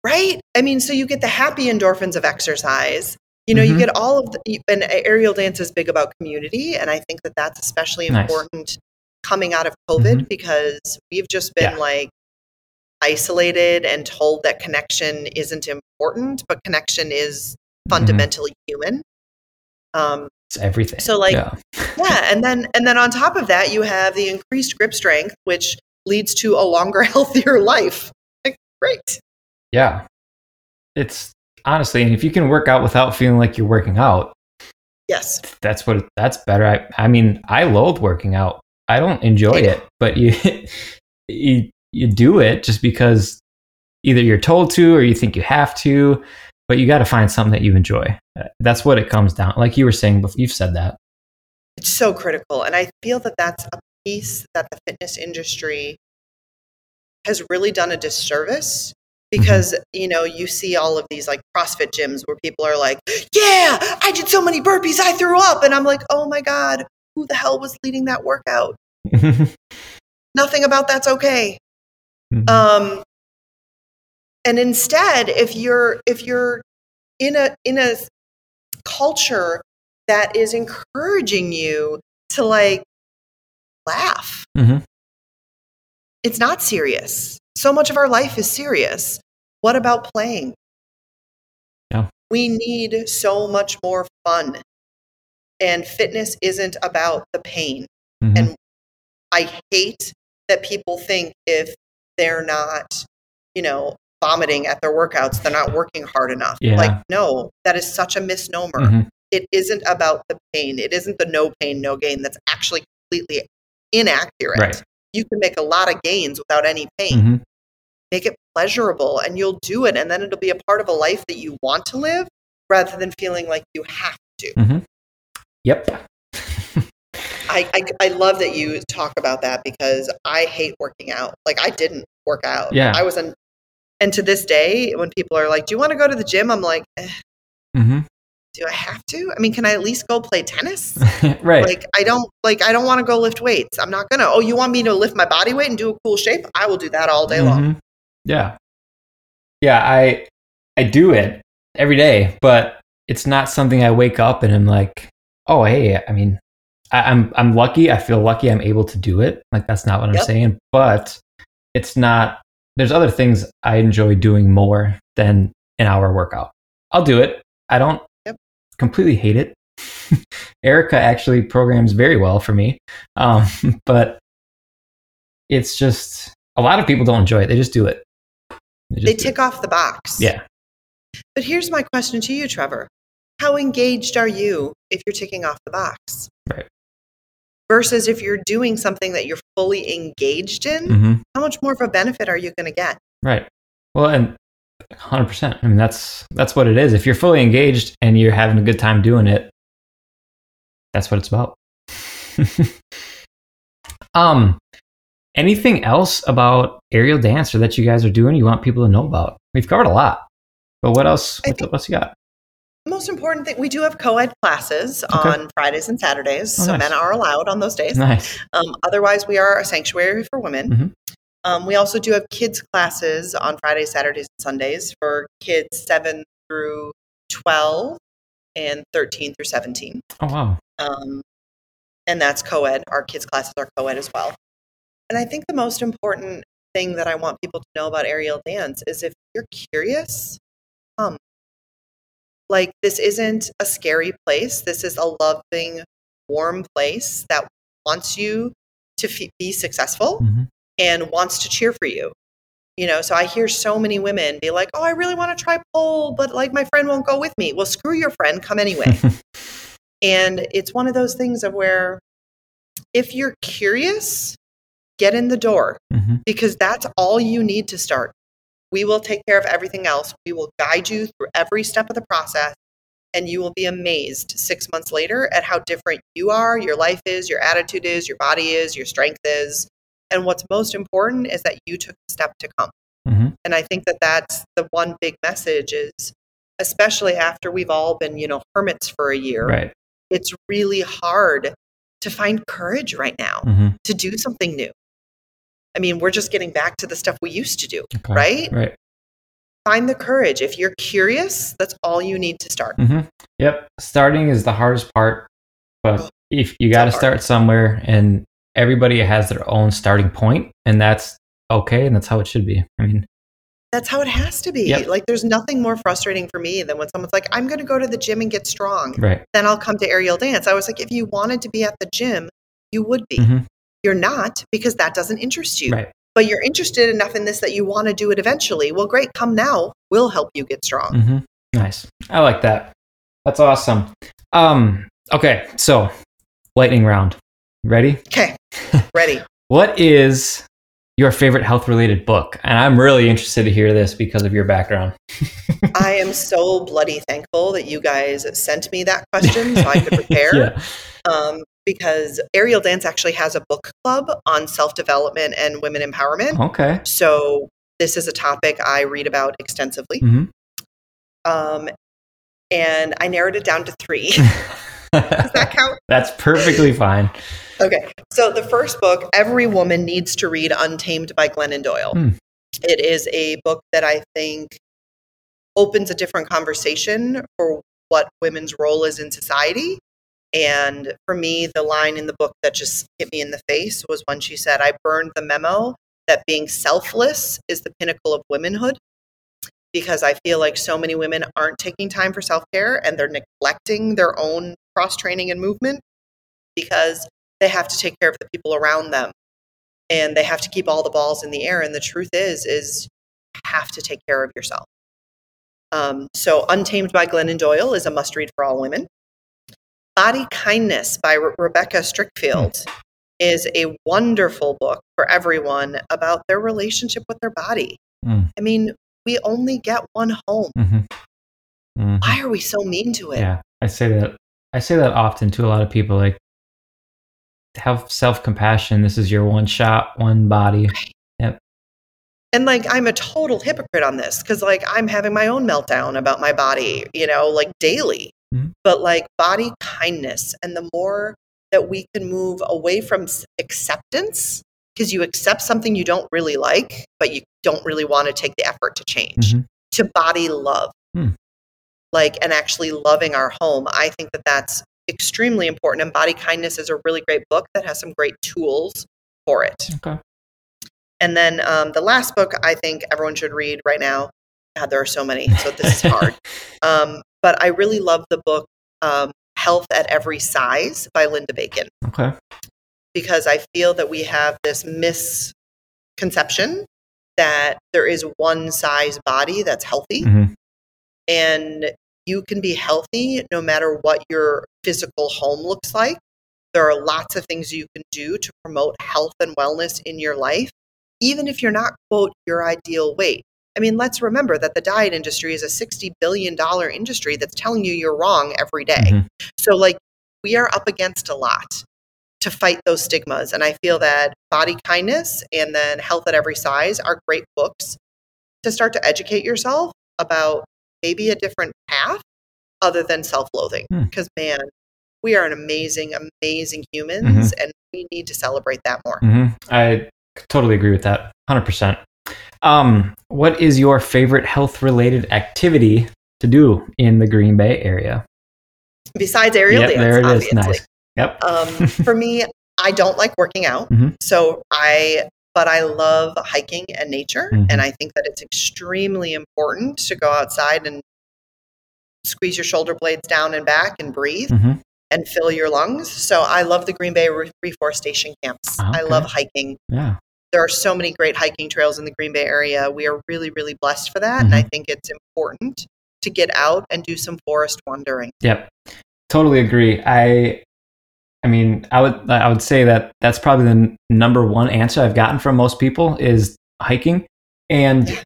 Right. I mean, so you get the happy endorphins of exercise. You know, mm-hmm. you get all of the, and aerial dance is big about community, and I think that that's especially important nice. coming out of COVID mm-hmm. because we've just been yeah. like isolated and told that connection isn't important, but connection is mm-hmm. fundamentally mm-hmm. human.
Um, it's everything.
So like, yeah. yeah, and then and then on top of that, you have the increased grip strength, which leads to a longer, healthier life. Like, great.
Yeah, it's honestly, and if you can work out without feeling like you're working out,
yes,
that's what that's better. I, I mean, I loathe working out. I don't enjoy it, but you you you do it just because either you're told to or you think you have to but you got to find something that you enjoy. That's what it comes down. Like you were saying before, you've said that.
It's so critical, and I feel that that's a piece that the fitness industry has really done a disservice because mm-hmm. you know you see all of these like CrossFit gyms where people are like, "Yeah, I did so many burpees, I threw up," and I'm like, "Oh my god, who the hell was leading that workout?" Nothing about that's okay. Mm-hmm. Um, and instead if you're if you're in a in a culture that is encouraging you to like laugh mm-hmm. it's not serious so much of our life is serious what about playing
yeah
We need so much more fun. And fitness isn't about the pain.
Mhm.
And I hate that people think if they're not, you know, vomiting at their workouts, they're not working hard enough.
Yeah.
Like, no, that is such a misnomer.
Mhm.
It isn't about the pain. It isn't the no pain, no gain. That's actually completely inaccurate.
Right.
You can make a lot of gains without any pain.
Mhm.
Make it pleasurable and you'll do it. And then it'll be a part of a life that you want to live rather than feeling like you have to.
Yep.
I, I, I love that you talk about that because I hate working out. Like I didn't work out.
Yeah.
I was in, and to this day, when people are like, "Do you want to go to the gym?" I'm like, eh,
hmm
"Do I have to? I mean, can I at least go play tennis?"
right.
Like I don't like I don't want to go lift weights. I'm not gonna. Oh, you want me to lift my body weight and do a cool shape? I will do that all day long.
Mhm. Yeah. Yeah, I I do it every day, but it's not something I wake up and I'm like, oh hey, I mean, I, I'm I'm lucky. I feel lucky I'm able to do it. Like that's not what I'm saying, but it's not. There's other things I enjoy doing more than an hour workout. I'll do it. I don't
Yep.
completely hate it. Erica actually programs very well for me, um, but it's just a lot of people don't enjoy it. They just do it. just
They
do
tick off the box.
Yeah.
But here's my question to you, Trevor. How engaged are you if you're ticking off the box?
Right.
Versus if you're doing something that you're fully engaged in,
hmm
how much more of a benefit are you going to get?
Right. Well, and 100%. I mean, that's that's what it is. If you're fully engaged and you're having a good time doing it, that's what it's about. um anything else about aerial dancer that you guys are doing you want people to know about? We've covered a lot. But what else what
think-
else you got?
Most important thing, we do have co-ed classes
Okay.
on Fridays and Saturdays,
Oh,
so
nice.
men are allowed on those days.
Nice.
Um, otherwise, we are a sanctuary for women.
Mhm.
Um, we also do have kids classes on Fridays, Saturdays, and Sundays for kids seven through twelve and thirteen through seventeen.
Oh wow.
Um, and that's co-ed. Our kids classes are co-ed as well. And I think the most important thing that I want people to know about aerial dance is if you're curious, um, like this isn't a scary place. This is a loving, warm place that wants you to f- be successful
Mhm.
and wants to cheer for you. You know, so I hear so many women be like, "Oh, I really want to try pole, but like my friend won't go with me." Well, screw your friend, come anyway. And it's one of those things of where if you're curious, get in the door
Mhm.
because that's all you need to start. We will take care of everything else. We will guide you through every step of the process, and you will be amazed six months later at how different you are, your life is, your attitude is, your body is, your strength is. And what's most important is that you took the step to come.
Mhm.
And I think that that's the one big message is, especially after we've all been, you know, hermits for a year
Right.
it's really hard to find courage right now
Mhm.
to do something new. I mean, we're just getting back to the stuff we used to do,
Okay.
right?
Right.
Find the courage. If you're curious, that's all you need to start.
Mm-hmm. Yep. Starting is the hardest part, but if you got to start somewhere, and everybody has their own starting point, and that's okay, and that's how it should be. I mean,
That's how it has to be.
Yep.
Like, there's nothing more frustrating for me than when someone's like, I'm going to go to the gym and get strong.
right.
Then I'll come to aerial dance. I was like, if you wanted to be at the gym, you would be.
Mhm.
You're not because that doesn't interest you.
Right.
But you're interested enough in this that you want to do it eventually. Well, great. Come now. We'll help you get strong.
hmm Nice. I like that. That's awesome. Um. Okay. So, lightning round. Ready?
Okay. Ready.
What is your favorite health related book? And I'm really interested to hear this because of your background.
I am so bloody thankful that you guys sent me that question so I could prepare.
yeah.
um, because Aerial Dance actually has a book club on self development and women empowerment.
Okay.
So this is a topic I read about extensively.
hmm
Um, and I narrowed it down to three. Does that count?
That's perfectly fine.
Okay. So the first book, Every Woman Needs to Read Untamed by Glennon Doyle.
Hmm.
It is a book that I think opens a different conversation for what women's role is in society. And for me, the line in the book that just hit me in the face was when she said, I burned the memo that being selfless is the pinnacle of womanhood because I feel like so many women aren't taking time for self care and they're neglecting their own cross training and movement because they have to take care of the people around them and they have to keep all the balls in the air. And the truth is, is have to take care of yourself. Um, so, Untamed by Glennon Doyle is a must read for all women. Body Kindness by Re- Rebecca Scritchfield is a wonderful book for everyone about their relationship with their body.
Mm.
I mean, we only get one home.
hmm hmm
Why are we so mean to it?
Yeah, I say that. I say that often to a lot of people. Like, have self compassion. This is your one shot, one body. Yep.
And like, I'm a total hypocrite on this because, like, I'm having my own meltdown about my body, you know, like daily.
Mhm.
But like, body kindness, and the more that we can move away from acceptance, because you accept something you don't really like, but you don't really want to take the effort to change,
Mhm.
to body love.
Hmm.
Like, and actually loving our home. I think that that's extremely important. And Body Kindness is a really great book that has some great tools for it.
Okay.
And then um, the last book I think everyone should read right now. God, there are so many, so this is hard. um, but I really love the book um, Health at Every Size by Linda Bacon
Okay.
because I feel that we have this misconception that there is one size body that's healthy
Mhm.
and you can be healthy no matter what your physical home looks like. There are lots of things you can do to promote health and wellness in your life, even if you're not, quote, your ideal weight. I mean, let's remember that the diet industry is a $60 billion industry that's telling you you're wrong every day.
Mhm.
So, like, we are up against a lot to fight those stigmas. And I feel that Body Kindness and then Health at Every Size are great books to start to educate yourself about maybe a different path other than self loathing.
Hmm.
Because, man, we are an amazing, amazing humans and we need to celebrate that more.
hmm I totally agree with that. Hundred percent. Um, what is your favorite health related activity to do in the Green Bay area?
Besides aerial
Yep,
dance,
there it is.
obviously.
Nice. Yep.
Um, for me, I don't like working out.
Mhm.
So I, but I love hiking and nature.
Mhm.
And I think that it's extremely important to go outside and squeeze your shoulder blades down and back and breathe
Mhm.
and fill your lungs. So I love the Green Bay Reforestation Camps. I love hiking.
Yeah.
There are so many great hiking trails in the Green Bay area. We are really, really blessed for that. And I
Mhm.
think it's important to get out and do some forest wandering.
Yep. Totally agree. I I mean, I would I would say that that's probably the n- number one answer I've gotten from most people is hiking. And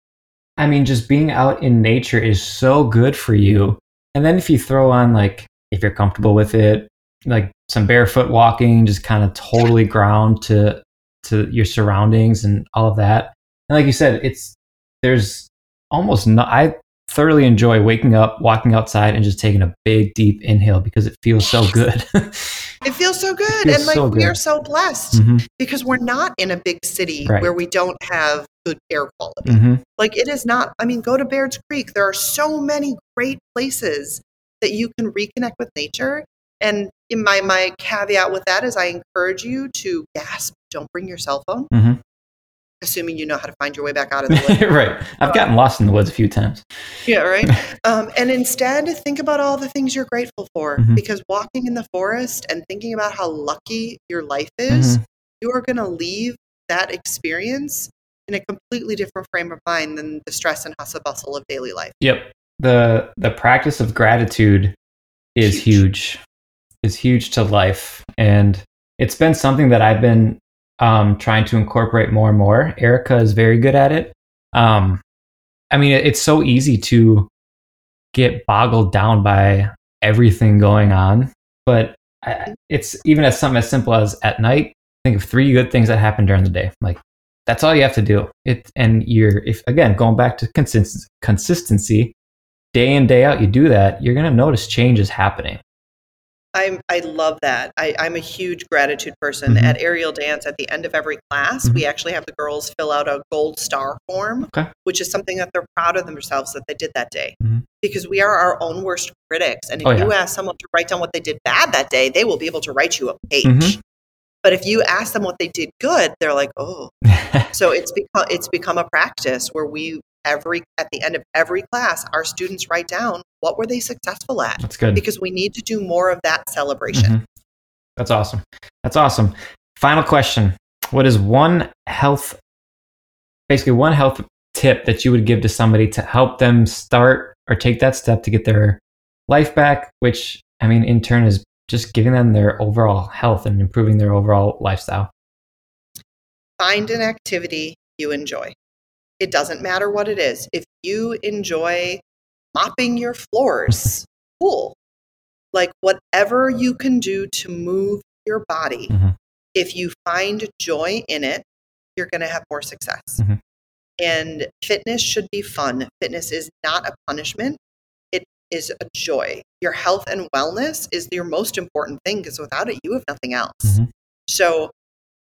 I mean, just being out in nature is so good for you. And then if you throw on like if you're comfortable with it, like some barefoot walking, just kind of totally ground to to your surroundings and all of that. And like you said, it's there's almost no I thoroughly enjoy waking up, walking outside, and just taking a big deep inhale because it feels so good.
It feels so good.
feels
and like
so
we are so blessed
Mhm,
because we're not in a big city
Right.
where we don't have good air quality.
mhm.
Like it is not, I mean, go to Baird's Creek. There are so many great places that you can reconnect with nature. And in my my caveat with that is I encourage you to gasp, don't bring your cell phone,
Mhm.
assuming you know how to find your way back out of the woods.
right. I've gotten lost in the woods a few times.
yeah, right. Um, and instead, think about all the things you're grateful for
Mhm.
because walking in the forest and thinking about how lucky your life is,
Mhm.
you are going to leave that experience in a completely different frame of mind than the stress and hustle bustle of daily life.
Yep. The the practice of gratitude is
Huge.
huge. Is huge to life. And it's been something that I've been um, trying to incorporate more and more. Erica is very good at it. Um, I mean, it- it's so easy to get boggled down by everything going on, but it's even as something as simple as at night, think of three good things that happened during the day. Like that's all you have to do. It and you're if again going back to consist, consistency, day in day out, you do that, you're gonna notice changes happening.
I'm, I love that. I, I'm a huge gratitude person.
Mhm.
At aerial dance, at the end of every class, we actually have the girls fill out a gold star form,
Okay.
which is something that they're proud of themselves that they did that day.
Mhm.
Because we are our own worst critics. And if
Oh, yeah.
you ask someone to write down what they did bad that day, they will be able to write you a page.
Mhm.
But if you ask them what they did good, they're like, oh. So it's become it's become a practice where we every at the end of every class, our students write down what were they successful at
That's good.
because we need to do more of that celebration.
Mhm. That's awesome. That's awesome. Final question. What is one health, basically one health tip that you would give to somebody to help them start or take that step to get their life back, which I mean, in turn is just giving them their overall health and improving their overall lifestyle?
Find an activity you enjoy. It doesn't matter what it is. If you enjoy mopping your floors, cool. Like whatever you can do to move your body,
Mhm.
if you find joy in it, you're going to have more success.
Mhm.
And fitness should be fun. Fitness is not a punishment, it is a joy. Your health and wellness is your most important thing because without it, you have nothing else.
Mhm.
So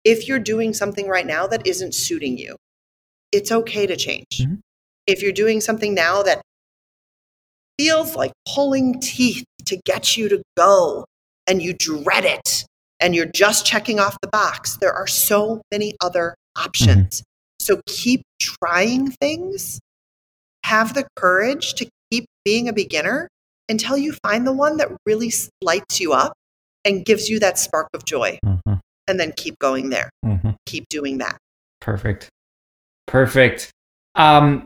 if you're doing something right now that isn't suiting you, it's okay to change.
Mhm.
If you're doing something now that feels like pulling teeth to get you to go and you dread it and you're just checking off the box, there are so many other options. So keep trying things, have the courage to keep being a beginner until you find the one that really lights you up and gives you that spark of joy.
Mhm.
And then keep going there,
Mhm.
keep doing that.
Perfect. Perfect. Um,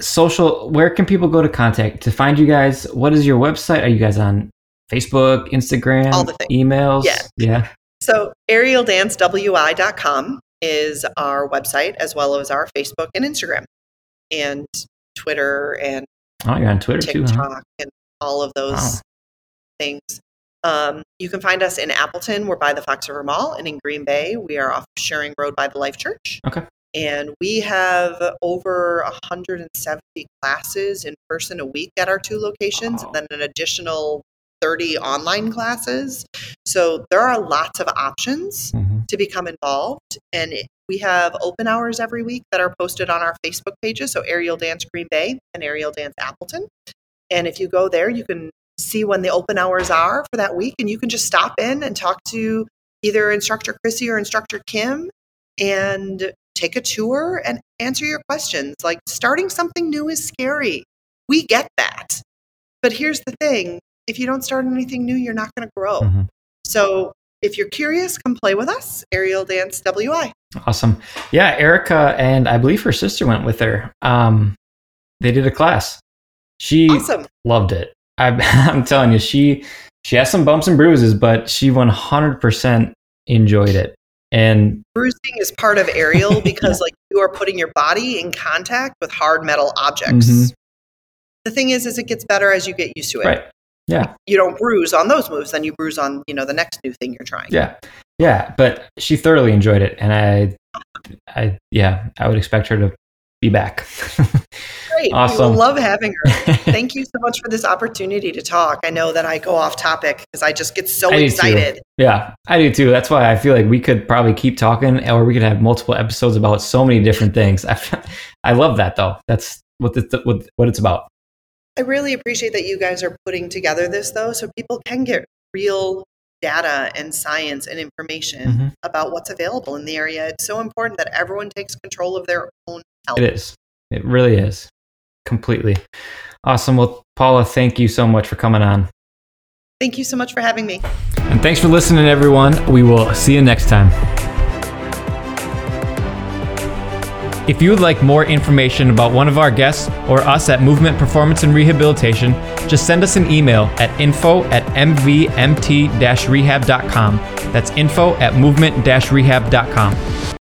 social, where can people go to contact to find you guys? What is your website? Are you guys on Facebook, Instagram,
All the things.
emails?
Yeah.
Yeah.
So, aerialdancewi.com is our website, as well as our Facebook and Instagram, and Twitter and
Oh, you're on Twitter too, huh?
And all of those
Wow.
things. Um, you can find us in Appleton. We're by the Fox River Mall, and in Green Bay, we are off Scheuring Road by the Life Church.
Okay.
And we have over 170 classes in person a week at our two locations,
Wow.
and then an additional 30 online classes. So there are lots of options
Mhm.
to become involved. And it, we have open hours every week that are posted on our Facebook pages. So Aerial Dance Green Bay and Aerial Dance Appleton. And if you go there, you can see when the open hours are for that week. And you can just stop in and talk to either instructor Chrissy or instructor Kim and take a tour and answer your questions. Like starting something new is scary. We get that. But here's the thing if you don't start anything new, you're not going to grow.
Mhm.
So if you're curious, come play with us, Aerial Dance WI.
Awesome. Yeah, Erica and I believe her sister went with her. Um, they did a class. She
Awesome.
loved it. I, I'm telling you, she she has some bumps and bruises, but she 100% enjoyed it. And
Bruising is part of aerial because like you are putting your body in contact with hard metal objects.
Mhm.
The thing is, is it gets better as you get used to it.
right, yeah,
You don't bruise on those moves, then you bruise on, you know, the next new thing you're trying.
yeah, yeah. But she thoroughly enjoyed it, and I, I yeah, I would expect her to be back.
Great. We
Awesome.
will love having her. Thank you so much for this opportunity to talk. I know that I go off topic because I just get so
I
excited.
Yeah, I do too. That's why I feel like we could probably keep talking, or we could have multiple episodes about so many different things. I, I love that though. That's what the, what what it's about.
I really appreciate that you guys are putting together this though, so people can get real data and science and information
Mhm.
about what's available in the area. It's so important that everyone takes control of their own health.
It is. It really is. Completely. Awesome. Well, Paula, thank you so much for coming on.
Thank you so much for having me.
And thanks for listening, everyone. We will see you next time. If you would like more information about one of our guests or us at Movement Performance and Rehabilitation, just send us an email at info at mvmt-rehab.com. That's info at movement-rehab.com.